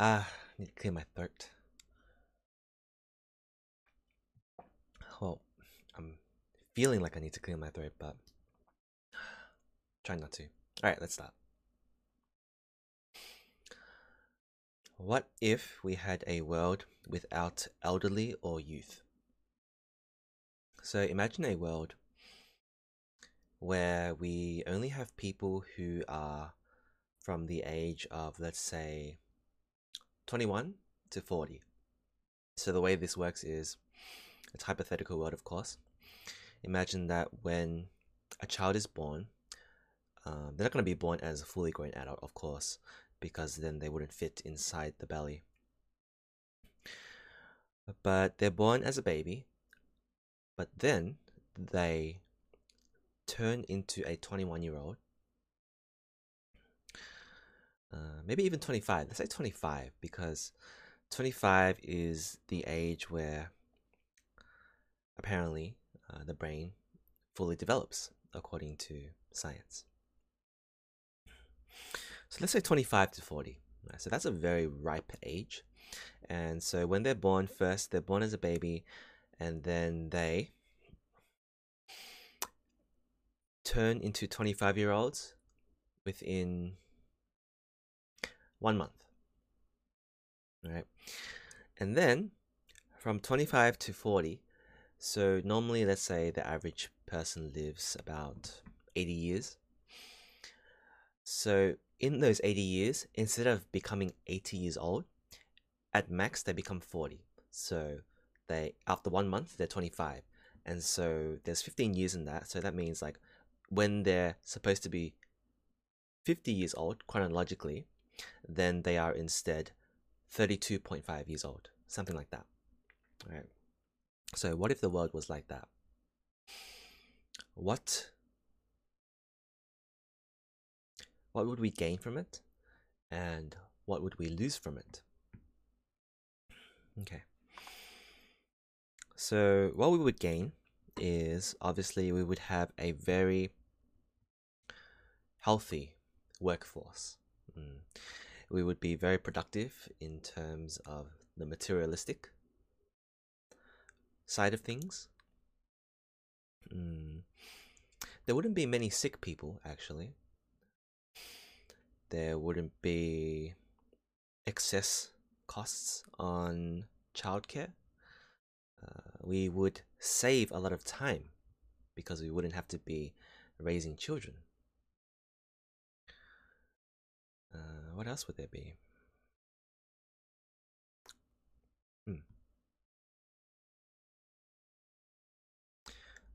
Ah, need to clear my throat. Well, I'm feeling like I need to clear my throat, but try not to. Alright, let's start. What if we had a world without elderly or youth? So imagine a world where we only have people who are from the age of, let's say, 21 to 40. So the way this works is it's hypothetical world, of course. Imagine that when a child is born, um, they're not going to be born as a fully grown adult, of course, because then they wouldn't fit inside the belly. But they're born as a baby, but then they turn into a 21 year old. Uh, maybe even 25. Let's say 25 because 25 is the age where apparently uh, the brain fully develops according to science. So let's say 25 to 40. Right? So that's a very ripe age. And so when they're born, first they're born as a baby, and then they turn into 25 year olds within one month. All right. And then from 25 to 40, so normally let's say the average person lives about 80 years. So in those 80 years, instead of becoming 80 years old, at max they become 40. So they after one month they're 25. And so there's 15 years in that. So that means like when they're supposed to be 50 years old chronologically, then they are instead 32.5 years old, something like that. All right. So what if the world was like that? What what would we gain from it? And what would we lose from it? Okay. So what we would gain is obviously we would have a very healthy workforce. Mm. We would be very productive in terms of the materialistic side of things. Mm. There wouldn't be many sick people, actually. There wouldn't be excess costs on childcare. Uh, we would save a lot of time because we wouldn't have to be raising children. Uh, what else would there be? Hmm.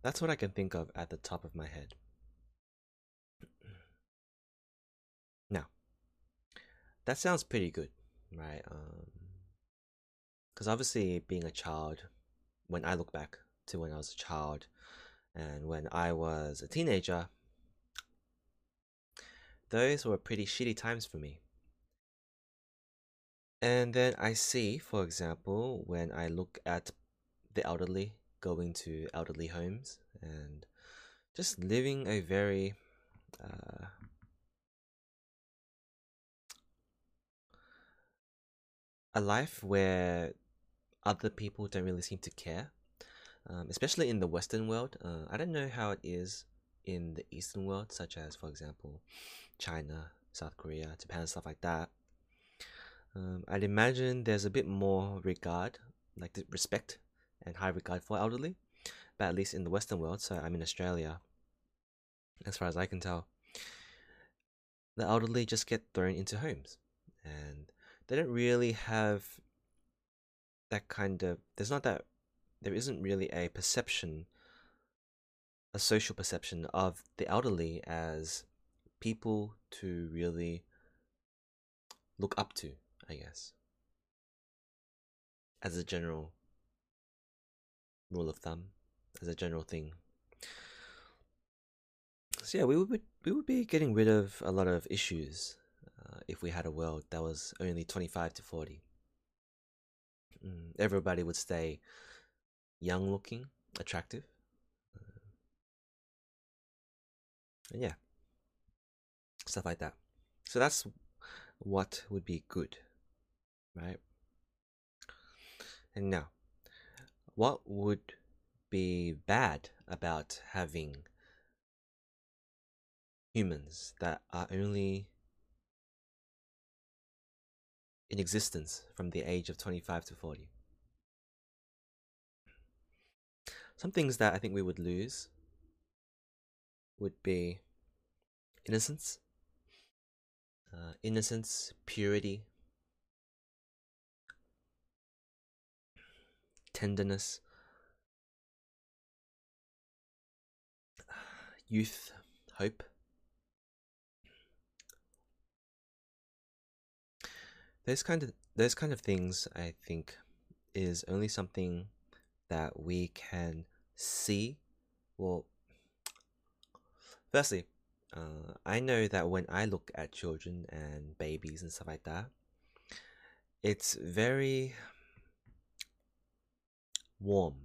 That's what I can think of at the top of my head. Now, that sounds pretty good, right? Because um, obviously, being a child, when I look back to when I was a child and when I was a teenager, those were pretty shitty times for me. And then I see, for example, when I look at the elderly going to elderly homes and just living a very uh, a life where other people don't really seem to care, um, especially in the Western world. Uh, I don't know how it is in the Eastern world, such as, for example, China, South Korea, Japan, stuff like that. Um, I'd imagine there's a bit more regard, like respect and high regard for elderly, but at least in the Western world, so I'm in Australia, as far as I can tell, the elderly just get thrown into homes and they don't really have that kind of, there's not that, there isn't really a perception, a social perception of the elderly as people to really look up to, I guess. As a general rule of thumb, as a general thing. So yeah, we would we would be getting rid of a lot of issues uh, if we had a world that was only twenty five to forty. Mm, everybody would stay young looking, attractive. Uh, and yeah, stuff like that. So that's what would be good. right? And now, what would be bad about having humans that are only in existence from the age of 25 to 40? Some things that I think we would lose would be innocence, uh, innocence, purity, tenderness, youth, hope. Those kind of those kind of things I think is only something that we can see. Well, firstly, uh, I know that when I look at children and babies and stuff like that, it's very warm.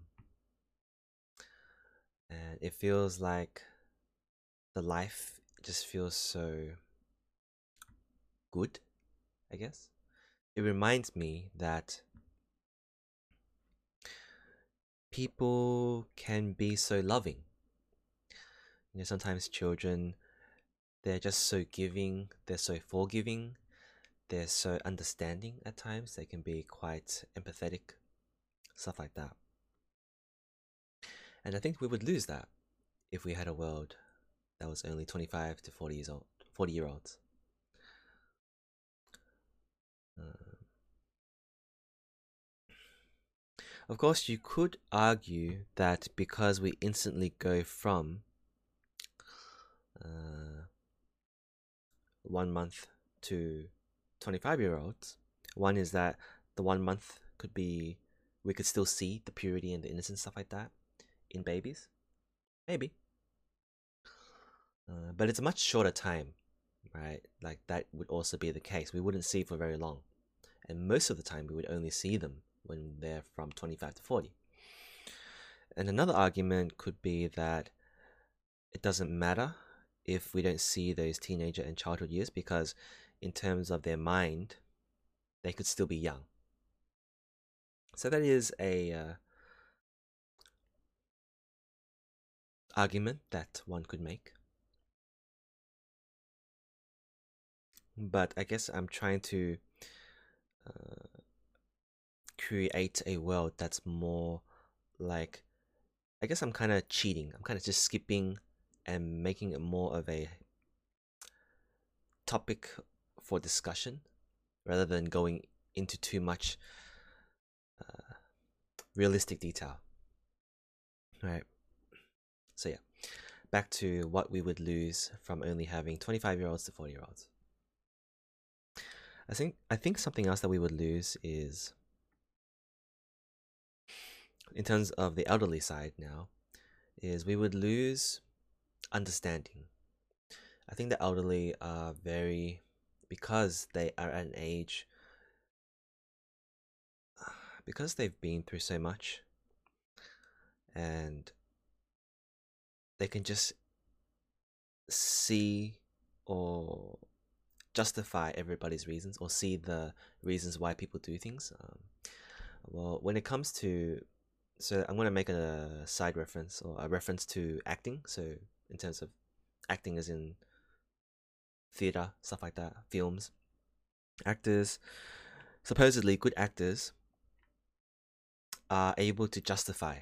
And it feels like the life just feels so good, I guess. It reminds me that people can be so loving. You know, sometimes children, they're just so giving, they're so forgiving, they're so understanding at times, they can be quite empathetic, stuff like that. And I think we would lose that if we had a world that was only 25 to 40 years old, 40 year olds. Uh, of course, you could argue that because we instantly go from uh, one month to 25 year olds, one is that the one month could be, we could still see the purity and the innocence, stuff like that in babies? Maybe. Uh, but it's a much shorter time, right? Like that would also be the case. We wouldn't see for very long. And most of the time, we would only see them when they're from 25 to 40. And another argument could be that it doesn't matter if we don't see those teenager and childhood years because, in terms of their mind, they could still be young. So that is a uh, argument that one could make. But I guess I'm trying to uh, create a world that's more like. I guess I'm kind of cheating. I'm kind of just skipping and making it more of a topic for discussion rather than going into too much uh, realistic detail. Right. So yeah, back to what we would lose from only having 25 year olds to 40 year olds. I think I think something else that we would lose is in terms of the elderly side now is we would lose understanding. I think the elderly are very because they are at an age because they've been through so much and they can just see or justify everybody's reasons or see the reasons why people do things. Um, well, when it comes to, so I'm going to make a side reference or a reference to acting. So, in terms of acting, as in theater, stuff like that, films, actors, supposedly good actors are able to justify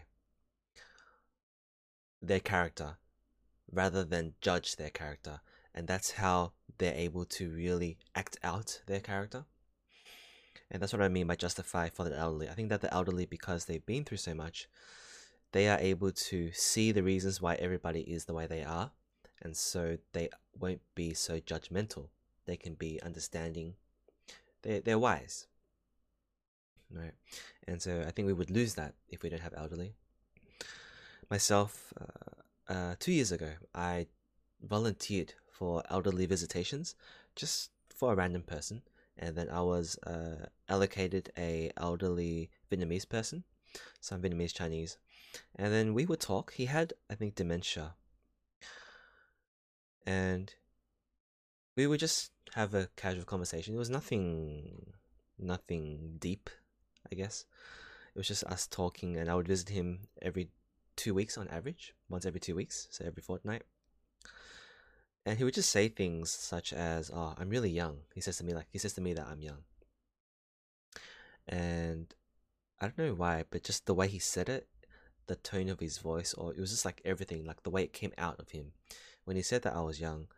their character rather than judge their character. And that's how they're able to really act out their character. And that's what I mean by justify for the elderly. I think that the elderly, because they've been through so much, they are able to see the reasons why everybody is the way they are. And so they won't be so judgmental. They can be understanding. They're, they're wise. Right. And so I think we would lose that if we don't have elderly myself, uh, uh, two years ago, I volunteered for elderly visitations just for a random person. And then I was uh, allocated a elderly Vietnamese person, so I'm Vietnamese Chinese. And then we would talk. He had, I think, dementia. And we would just have a casual conversation. It was nothing nothing deep, I guess. It was just us talking, and I would visit him every two weeks on average, once every two weeks, so every fortnight. And he would just say things such as, "Oh, I'm really young." He says to me like he says to me that I'm young. And I don't know why, but just the way he said it, the tone of his voice, or it was just like everything, like the way it came out of him. When he said that I was young,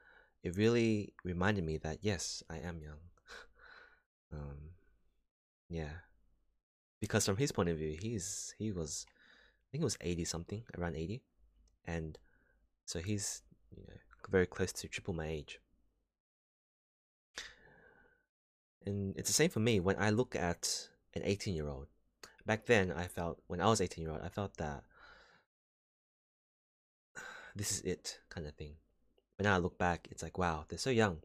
it really reminded me that yes, I am young. um, yeah, because from his point of view, he's he was, I think it was eighty something, around eighty, and so he's you know very close to triple my age. And it's the same for me when I look at an 18 year old. Back then, I felt, when I was 18 year old, I felt that this is it kind of thing. But now I look back, it's like, wow, they're so young.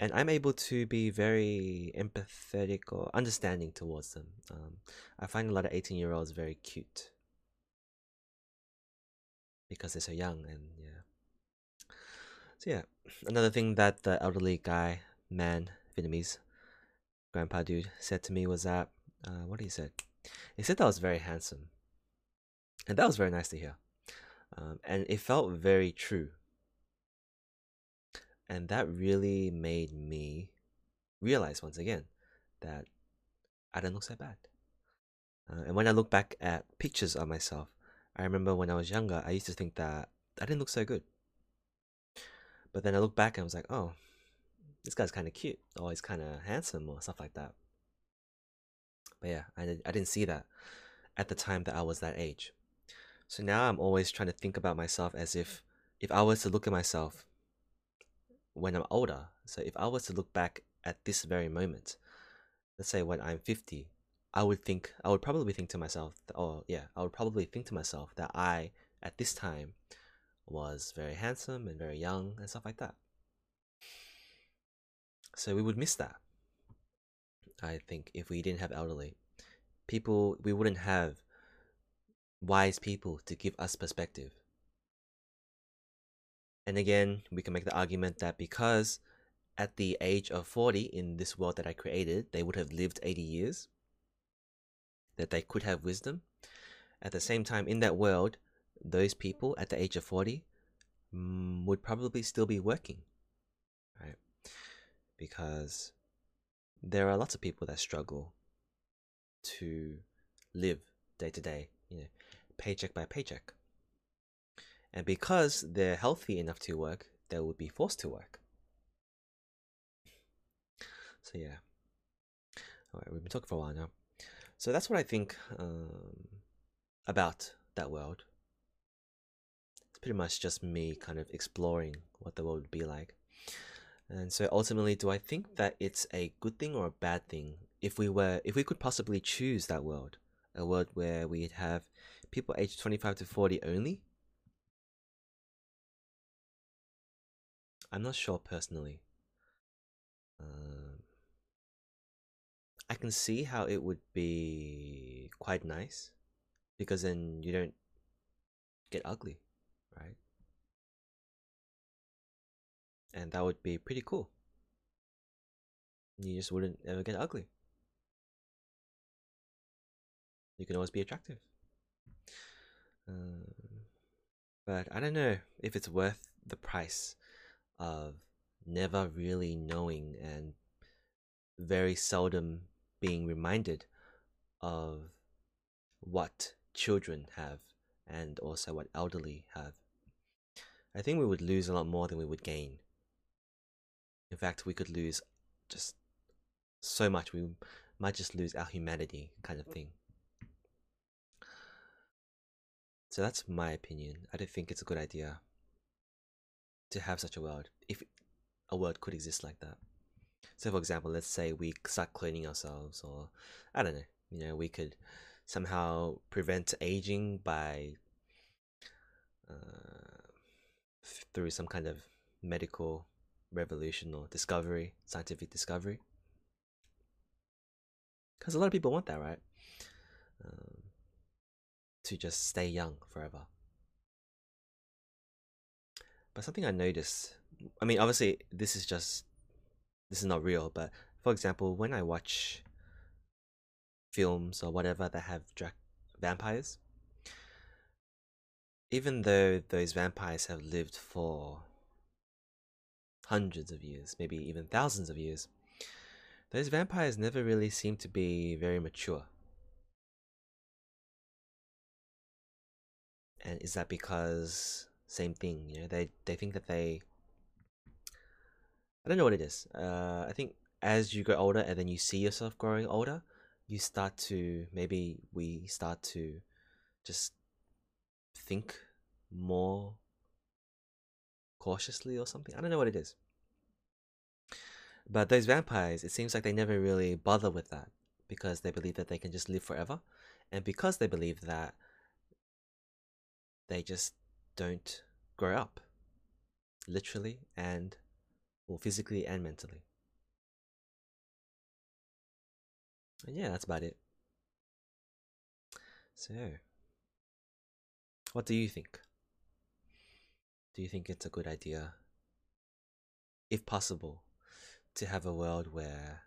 And I'm able to be very empathetic or understanding towards them. Um, I find a lot of 18 year olds very cute because they're so young and yeah. So yeah, another thing that the elderly guy, man, Vietnamese grandpa dude said to me was that uh, what he said. He said that I was very handsome, and that was very nice to hear, um, and it felt very true. And that really made me realize once again that I don't look so bad. Uh, and when I look back at pictures of myself, I remember when I was younger, I used to think that I didn't look so good. But then I look back and I was like, oh, this guy's kind of cute, or he's kind of handsome, or stuff like that. But yeah, I, I didn't see that at the time that I was that age. So now I'm always trying to think about myself as if if I was to look at myself when I'm older, so if I was to look back at this very moment, let's say when I'm 50, I would think, I would probably think to myself, oh yeah, I would probably think to myself that I, at this time, was very handsome and very young and stuff like that. So we would miss that. I think if we didn't have elderly people, we wouldn't have wise people to give us perspective. And again, we can make the argument that because at the age of 40 in this world that I created, they would have lived 80 years, that they could have wisdom. At the same time, in that world, those people at the age of 40 mm, would probably still be working, right? Because there are lots of people that struggle to live day to day, you know, paycheck by paycheck. And because they're healthy enough to work, they would be forced to work. So yeah. All right, we've been talking for a while now. So that's what I think um, about that world. It's pretty much just me kind of exploring what the world would be like. And so ultimately, do I think that it's a good thing or a bad thing if we were if we could possibly choose that world, a world where we'd have people aged 25 to 40 only? I'm not sure personally. Um, I can see how it would be quite nice because then you don't get ugly, right? And that would be pretty cool. You just wouldn't ever get ugly. You can always be attractive. Um, but I don't know if it's worth the price of never really knowing and very seldom being reminded of what children have and also what elderly have. I think we would lose a lot more than we would gain in fact, we could lose just so much. We might just lose our humanity, kind of thing. So that's my opinion. I don't think it's a good idea to have such a world if a world could exist like that. So, for example, let's say we start cloning ourselves, or I don't know, you know, we could somehow prevent aging by uh, through some kind of medical revolution or discovery, scientific discovery. Because a lot of people want that, right? Um, to just stay young forever. But something I noticed, I mean, obviously, this is just, this is not real, but for example, when I watch films or whatever that have dra- vampires. Even though those vampires have lived for hundreds of years, maybe even thousands of years, those vampires never really seem to be very mature. And is that because same thing, you know, they they think that they I don't know what it is. Uh, I think as you grow older and then you see yourself growing older, you start to maybe we start to just think more cautiously or something. I don't know what it is. But those vampires, it seems like they never really bother with that because they believe that they can just live forever. And because they believe that, they just don't grow up, literally and or physically and mentally. And yeah, that's about it. So, what do you think? Do you think it's a good idea, if possible, to have a world where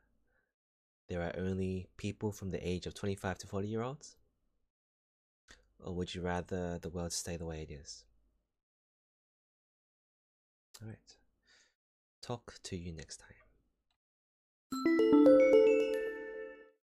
there are only people from the age of 25 to 40 year olds? Or would you rather the world stay the way it is? Alright. Talk to you next time.